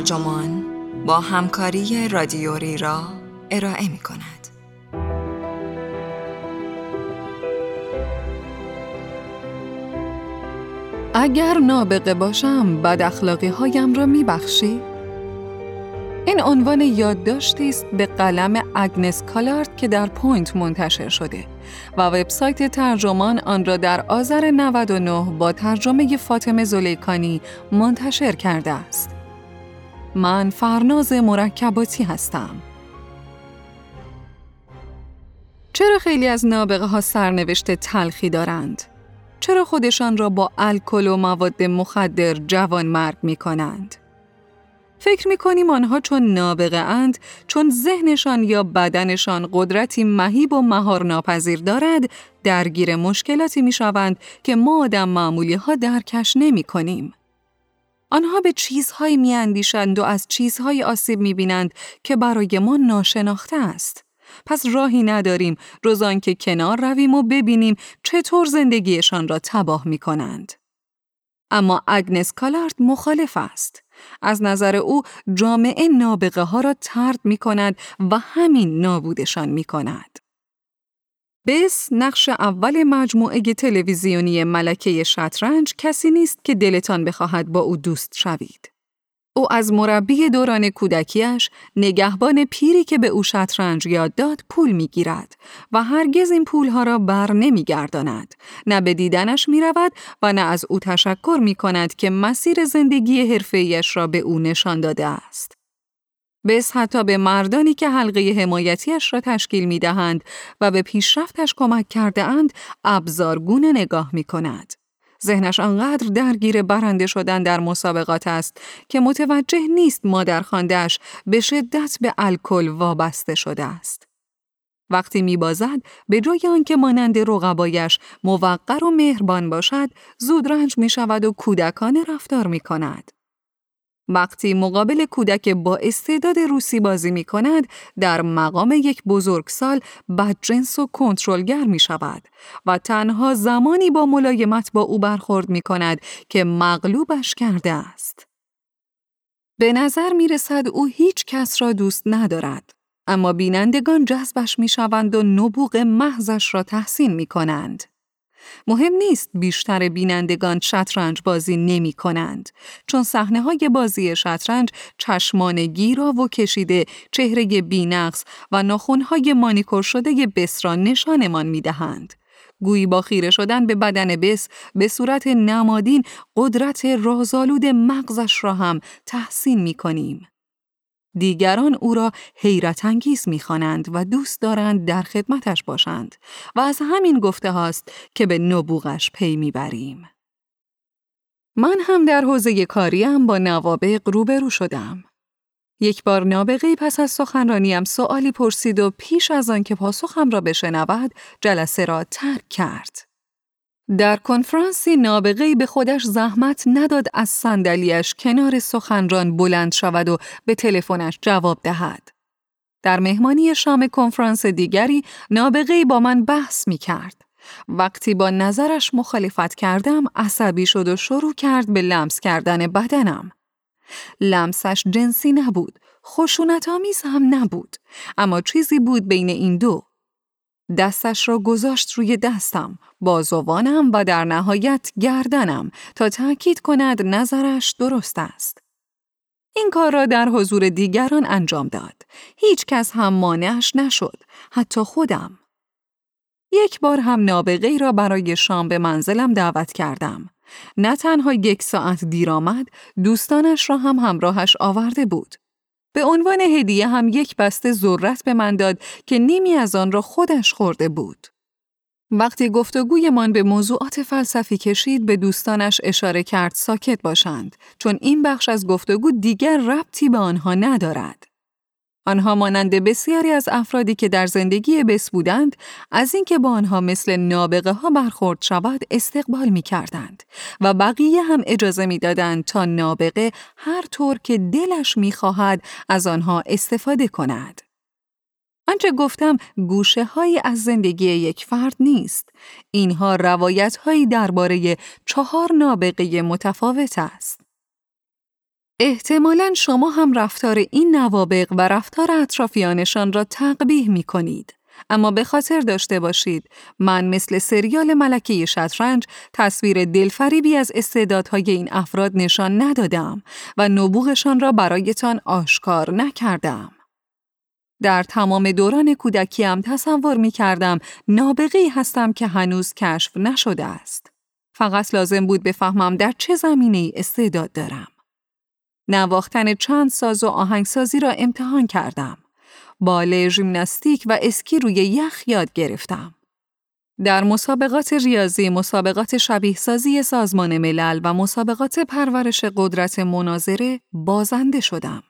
ترجمان با همکاری رادیوری را ارائه می کند. اگر نابغه باشم بد اخلاقی هایم را می بخشی؟ این عنوان یادداشتی است به قلم اگنس کالارد که در پوینت منتشر شده و وبسایت ترجمان آن را در آذر 99 با ترجمه فاطمه زلیکانی منتشر کرده است. من فرناز مرکباتی هستم. چرا خیلی از نابغه ها سرنوشت تلخی دارند؟ چرا خودشان را با الکل و مواد مخدر جوان مرگ می کنند؟ فکر می کنیم آنها چون نابغه اند چون ذهنشان یا بدنشان قدرتی مهیب و مهار ناپذیر دارد درگیر مشکلاتی می شوند که ما آدم معمولی ها درکش نمی کنیم. آنها به چیزهایی می اندیشند و از چیزهای آسیب می بینند که برای ما ناشناخته است. پس راهی نداریم روزان که کنار رویم و ببینیم چطور زندگیشان را تباه می کنند. اما اگنس کالارد مخالف است. از نظر او جامعه نابغه ها را ترد می کند و همین نابودشان می کند. بس نقش اول مجموعه تلویزیونی ملکه شطرنج کسی نیست که دلتان بخواهد با او دوست شوید. او از مربی دوران کودکیش نگهبان پیری که به او شطرنج یاد داد پول می‌گیرد و هرگز این پولها را بر نمیگرداند نه به دیدنش می رود و نه از او تشکر می کند که مسیر زندگی حرفه‌ایش را به او نشان داده است. بس حتی به مردانی که حلقه حمایتیش را تشکیل می دهند و به پیشرفتش کمک کرده اند ابزارگونه نگاه می کند. ذهنش آنقدر درگیر برنده شدن در مسابقات است که متوجه نیست مادر خاندش به شدت به الکل وابسته شده است. وقتی میبازد به جای آنکه مانند رقبایش موقر و مهربان باشد زود رنج می شود و کودکانه رفتار می کند. وقتی مقابل کودک با استعداد روسی بازی می کند، در مقام یک بزرگسال بدجنس و کنترلگر می شود و تنها زمانی با ملایمت با او برخورد می کند که مغلوبش کرده است. به نظر می رسد او هیچ کس را دوست ندارد. اما بینندگان جذبش می شوند و نبوغ محضش را تحسین می کنند. مهم نیست بیشتر بینندگان شطرنج بازی نمی کنند چون صحنه های بازی شطرنج چشمان گیرا و کشیده چهره بینقص و ناخونهای مانیکور شده بس نشانمان می دهند. گویی با خیره شدن به بدن بس به صورت نمادین قدرت رازآلود مغزش را هم تحسین می کنیم. دیگران او را حیرت انگیز می‌خوانند و دوست دارند در خدمتش باشند و از همین گفته هاست که به نبوغش پی می‌بریم. من هم در حوزه کاریم با نوابق روبرو شدم. یک بار نابغه پس از سخنرانیم سوالی پرسید و پیش از آن که پاسخم را بشنود جلسه را ترک کرد. در کنفرانسی نابغه‌ای به خودش زحمت نداد از صندلیاش کنار سخنران بلند شود و به تلفنش جواب دهد. در مهمانی شام کنفرانس دیگری نابغه‌ای با من بحث می کرد. وقتی با نظرش مخالفت کردم عصبی شد و شروع کرد به لمس کردن بدنم. لمسش جنسی نبود، خشونت آمیز هم نبود، اما چیزی بود بین این دو. دستش را گذاشت روی دستم، بازوانم و در نهایت گردنم تا تأکید کند نظرش درست است. این کار را در حضور دیگران انجام داد. هیچ کس هم مانعش نشد، حتی خودم. یک بار هم نابغه را برای شام به منزلم دعوت کردم. نه تنها یک ساعت دیر آمد، دوستانش را هم همراهش آورده بود. به عنوان هدیه هم یک بسته ذرت به من داد که نیمی از آن را خودش خورده بود. وقتی گفتگویمان به موضوعات فلسفی کشید به دوستانش اشاره کرد ساکت باشند چون این بخش از گفتگو دیگر ربطی به آنها ندارد. آنها مانند بسیاری از افرادی که در زندگی بس بودند از اینکه با آنها مثل نابغه ها برخورد شود استقبال می کردند و بقیه هم اجازه می دادند تا نابغه هر طور که دلش می خواهد از آنها استفاده کند. آنچه گفتم گوشه های از زندگی یک فرد نیست. اینها روایت هایی درباره چهار نابغه متفاوت است. احتمالا شما هم رفتار این نوابق و رفتار اطرافیانشان را تقبیح می کنید. اما به خاطر داشته باشید من مثل سریال ملکه شطرنج تصویر دلفریبی از استعدادهای این افراد نشان ندادم و نبوغشان را برایتان آشکار نکردم. در تمام دوران کودکیم تصور می کردم نابغی هستم که هنوز کشف نشده است. فقط لازم بود بفهمم در چه زمینه استعداد دارم. نواختن چند ساز و آهنگسازی را امتحان کردم. باله ژیمناستیک و اسکی روی یخ یاد گرفتم. در مسابقات ریاضی، مسابقات شبیه سازی سازمان ملل و مسابقات پرورش قدرت مناظره بازنده شدم.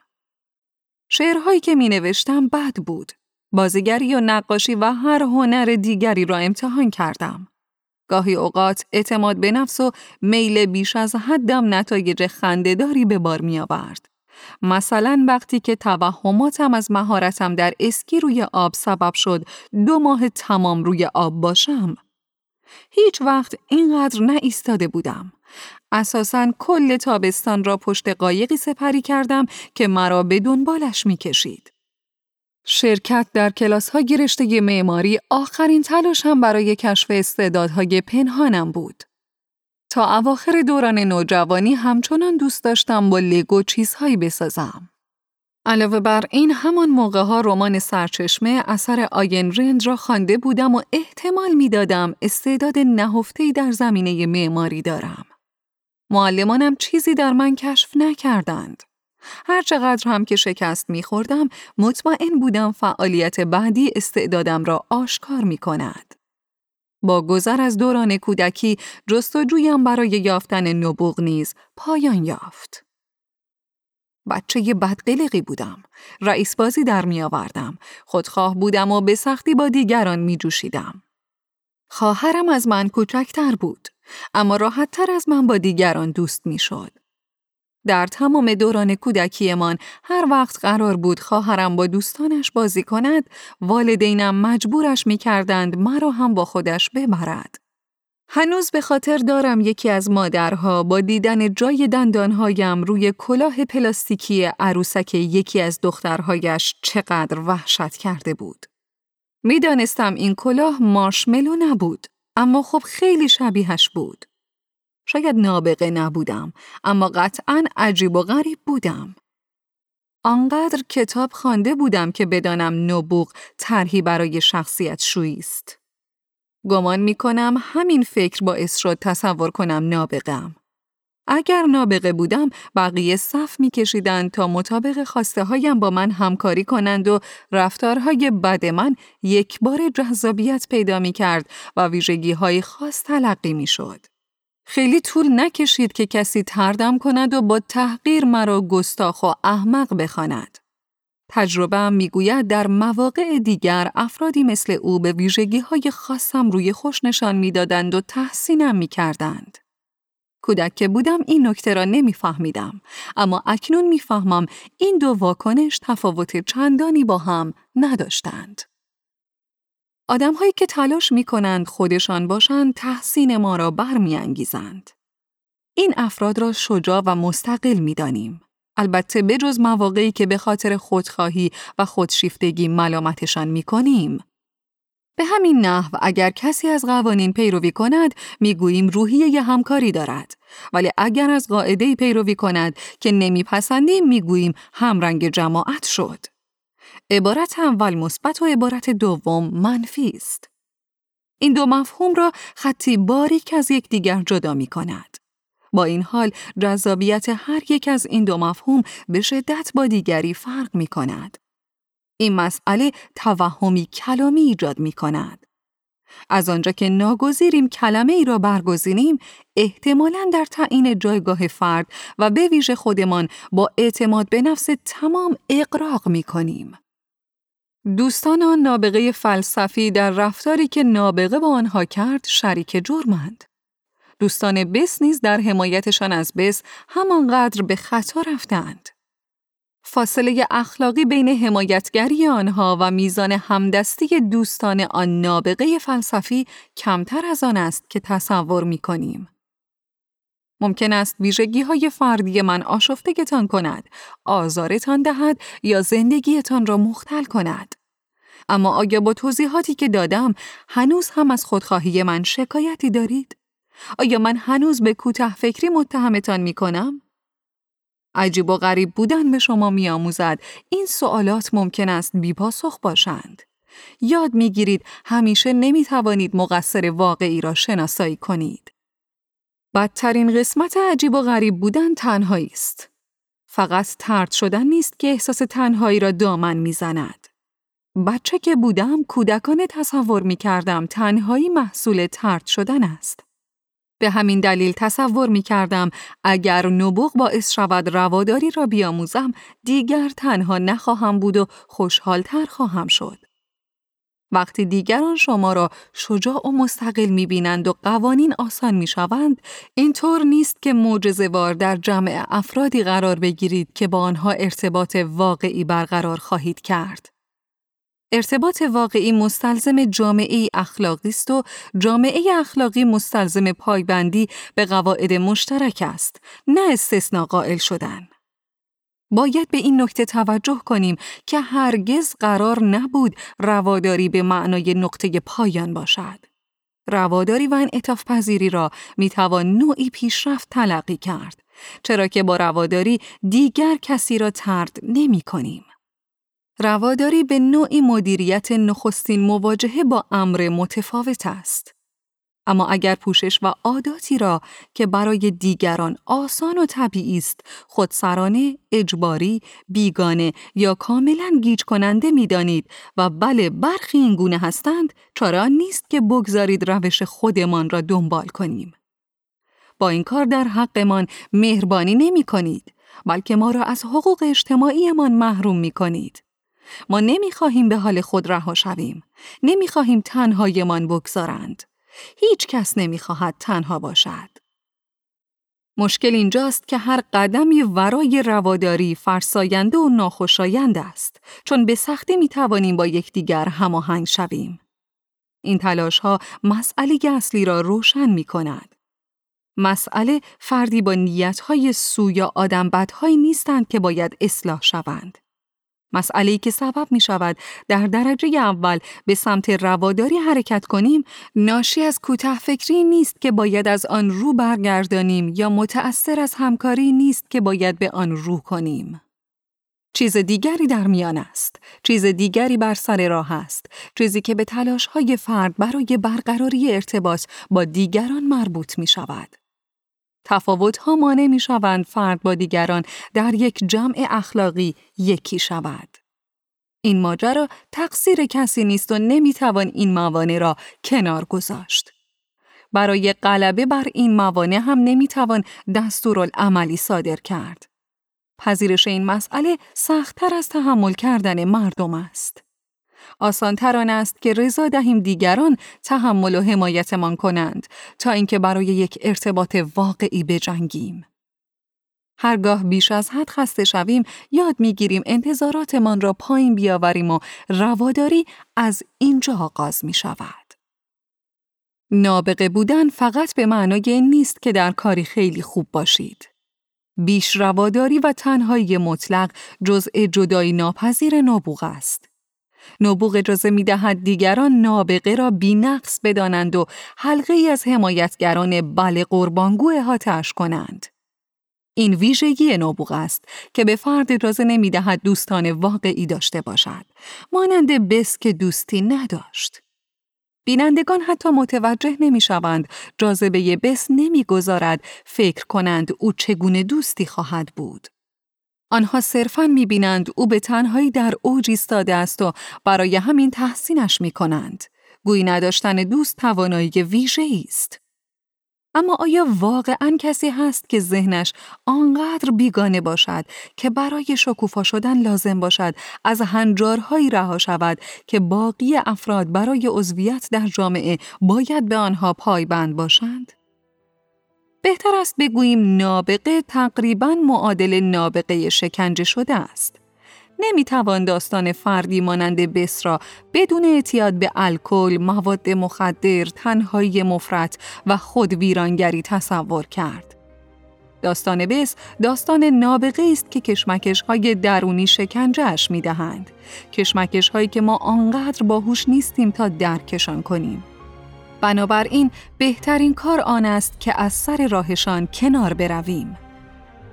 شعرهایی که می نوشتم بد بود. بازیگری و نقاشی و هر هنر دیگری را امتحان کردم. گاهی اوقات اعتماد به نفس و میل بیش از حدم نتایج خندهداری به بار می آورد. مثلا وقتی که توهماتم از مهارتم در اسکی روی آب سبب شد دو ماه تمام روی آب باشم. هیچ وقت اینقدر نه ایستاده بودم. اساساً کل تابستان را پشت قایقی سپری کردم که مرا به دنبالش می کشید. شرکت در کلاس ها گرشته معماری آخرین تلاش هم برای کشف استعدادهای پنهانم بود. تا اواخر دوران نوجوانی همچنان دوست داشتم با لگو چیزهایی بسازم. علاوه بر این همان موقع ها رمان سرچشمه اثر آین رند را خوانده بودم و احتمال می‌دادم استعداد نهفته‌ای در زمینه معماری دارم. معلمانم چیزی در من کشف نکردند. هر چقدر هم که شکست میخوردم مطمئن بودم فعالیت بعدی استعدادم را آشکار می کند. با گذر از دوران کودکی جستجویم برای یافتن نبوغ نیز پایان یافت. بچه بدقلقی بودم. رئیس بازی در می آوردم. خودخواه بودم و به سختی با دیگران می جوشیدم. خواهرم از من کوچکتر بود. اما راحتتر از من با دیگران دوست می شد. در تمام دوران کودکیمان هر وقت قرار بود خواهرم با دوستانش بازی کند والدینم مجبورش می کردند مرا هم با خودش ببرد. هنوز به خاطر دارم یکی از مادرها با دیدن جای دندانهایم روی کلاه پلاستیکی عروسک یکی از دخترهایش چقدر وحشت کرده بود. می‌دانستم این کلاه مارشملو نبود اما خب خیلی شبیهش بود. شاید نابغه نبودم اما قطعا عجیب و غریب بودم. آنقدر کتاب خوانده بودم که بدانم نبوغ طرحی برای شخصیت شویی است. گمان می کنم همین فکر باعث شد تصور کنم نابغم. اگر نابغه بودم بقیه صف می کشیدند تا مطابق خواسته هایم با من همکاری کنند و رفتارهای بد من یک بار جذابیت پیدا می کرد و ویژگی های خاص تلقی می شد. خیلی طول نکشید که کسی تردم کند و با تحقیر مرا گستاخ و احمق بخواند. تجربه می‌گوید در مواقع دیگر افرادی مثل او به ویژگی های خاصم روی خوش نشان می‌دادند و تحسینم می‌کردند. کودک که بودم این نکته را نمیفهمیدم اما اکنون می‌فهمم این دو واکنش تفاوت چندانی با هم نداشتند. آدمهایی که تلاش می کنند خودشان باشند تحسین ما را برمیانگیزند. این افراد را شجاع و مستقل می دانیم. البته بجز مواقعی که به خاطر خودخواهی و خودشیفتگی ملامتشان می کنیم. به همین نحو اگر کسی از قوانین پیروی کند می‌گوییم روحیه همکاری دارد ولی اگر از قاعده پیروی کند که نمیپسندیم می‌گوییم همرنگ جماعت شد عبارت اول مثبت و عبارت دوم منفی است این دو مفهوم را خطی باریک از یکدیگر جدا می کند. با این حال جذابیت هر یک از این دو مفهوم به شدت با دیگری فرق می کند. این مسئله توهمی کلامی ایجاد می کند. از آنجا که ناگزیریم کلمه ای را برگزینیم احتمالا در تعیین جایگاه فرد و به ویژه خودمان با اعتماد به نفس تمام اقراق می کنیم. دوستان آن نابغه فلسفی در رفتاری که نابغه با آنها کرد شریک جرمند. دوستان بس نیز در حمایتشان از بس همانقدر به خطا رفتند. فاصله اخلاقی بین حمایتگری آنها و میزان همدستی دوستان آن نابغه فلسفی کمتر از آن است که تصور می کنیم. ممکن است ویژگی های فردی من آشفتگتان کند، آزارتان دهد یا زندگیتان را مختل کند. اما آیا با توضیحاتی که دادم هنوز هم از خودخواهی من شکایتی دارید؟ آیا من هنوز به کوتاه فکری متهمتان می کنم؟ عجیب و غریب بودن به شما می آموزد. این سوالات ممکن است بیپاسخ باشند. یاد می گیرید همیشه نمی توانید مقصر واقعی را شناسایی کنید. بدترین قسمت عجیب و غریب بودن تنهایی است. فقط ترد شدن نیست که احساس تنهایی را دامن می‌زند. بچه که بودم کودکانه تصور می کردم تنهایی محصول ترد شدن است. به همین دلیل تصور می کردم اگر نبوغ باعث شود رواداری را بیاموزم دیگر تنها نخواهم بود و خوشحالتر خواهم شد. وقتی دیگران شما را شجاع و مستقل می بینند و قوانین آسان می شوند، اینطور نیست که معجزه‌وار در جمع افرادی قرار بگیرید که با آنها ارتباط واقعی برقرار خواهید کرد. ارتباط واقعی مستلزم جامعه اخلاقی است و جامعه اخلاقی مستلزم پایبندی به قواعد مشترک است، نه استثناء قائل شدن. باید به این نکته توجه کنیم که هرگز قرار نبود رواداری به معنای نقطه پایان باشد. رواداری و انعطاف پذیری را می توان نوعی پیشرفت تلقی کرد چرا که با رواداری دیگر کسی را ترد نمی کنیم. رواداری به نوعی مدیریت نخستین مواجهه با امر متفاوت است. اما اگر پوشش و عاداتی را که برای دیگران آسان و طبیعی است خودسرانه، اجباری، بیگانه یا کاملا گیج کننده می دانید و بله برخی این گونه هستند چرا نیست که بگذارید روش خودمان را دنبال کنیم. با این کار در حقمان مهربانی نمی کنید بلکه ما را از حقوق اجتماعیمان محروم می کنید. ما نمی خواهیم به حال خود رها شویم. نمی خواهیم تنهایمان بگذارند. هیچ کس نمی‌خواهد تنها باشد. مشکل اینجاست که هر قدمی ورای رواداری فرساینده و ناخوشایند است چون به سختی می توانیم با یکدیگر هماهنگ شویم. این تلاش ها مسئله اصلی را روشن می کند. مسئله فردی با نیت های سو یا آدم بدهایی نیستند که باید اصلاح شوند. مسئله که سبب می شود در درجه اول به سمت رواداری حرکت کنیم ناشی از کوتاه فکری نیست که باید از آن رو برگردانیم یا متأثر از همکاری نیست که باید به آن رو کنیم. چیز دیگری در میان است. چیز دیگری بر سر راه است. چیزی که به تلاش های فرد برای برقراری ارتباط با دیگران مربوط می شود. تفاوت ها مانع می شوند فرد با دیگران در یک جمع اخلاقی یکی شود. این ماجرا تقصیر کسی نیست و نمی توان این موانع را کنار گذاشت. برای غلبه بر این موانع هم نمی توان دستورالعملی صادر کرد. پذیرش این مسئله سختتر از تحمل کردن مردم است. آسانتر آن است که رضا دهیم دیگران تحمل و حمایتمان کنند تا اینکه برای یک ارتباط واقعی بجنگیم. هرگاه بیش از حد خسته شویم یاد می‌گیریم انتظاراتمان را پایین بیاوریم و رواداری از اینجا آغاز می شود. نابغه بودن فقط به معنای نیست که در کاری خیلی خوب باشید. بیش رواداری و تنهایی مطلق جزء جدایی ناپذیر نابوغ است. نبوغ اجازه می دهد دیگران نابغه را بینقص بدانند و حلقه ای از حمایتگران بله قربانگو احاتش کنند. این ویژگی نبوغ است که به فرد اجازه نمی دهد دوستان واقعی داشته باشد. مانند بس که دوستی نداشت. بینندگان حتی متوجه نمی شوند جاذبه بس نمی گذارد فکر کنند او چگونه دوستی خواهد بود. آنها صرفاً می‌بینند او به تنهایی در اوج ایستاده است و برای همین تحسینش می کنند. گویی نداشتن دوست توانایی ویژه است. اما آیا واقعا کسی هست که ذهنش آنقدر بیگانه باشد که برای شکوفا شدن لازم باشد از هنجارهایی رها شود که باقی افراد برای عضویت در جامعه باید به آنها پایبند باشند؟ بهتر است بگوییم نابغه تقریبا معادل نابغه شکنجه شده است. نمی‌توان داستان فردی مانند بس را بدون اعتیاد به الکل، مواد مخدر، تنهایی مفرط و خود ویرانگری تصور کرد. داستان بس داستان نابغه است که کشمکش های درونی شکنجهش می دهند. کشمکش هایی که ما آنقدر باهوش نیستیم تا درکشان کنیم. بنابراین بهترین کار آن است که از سر راهشان کنار برویم.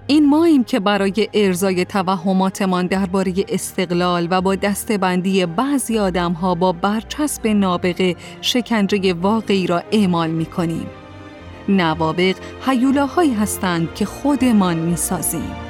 این ماییم که برای ارزای توهماتمان درباره استقلال و با دستبندی بعضی آدمها با برچسب نابغه شکنجه واقعی را اعمال می کنیم. نوابق هیولاهایی هستند که خودمان می سازیم.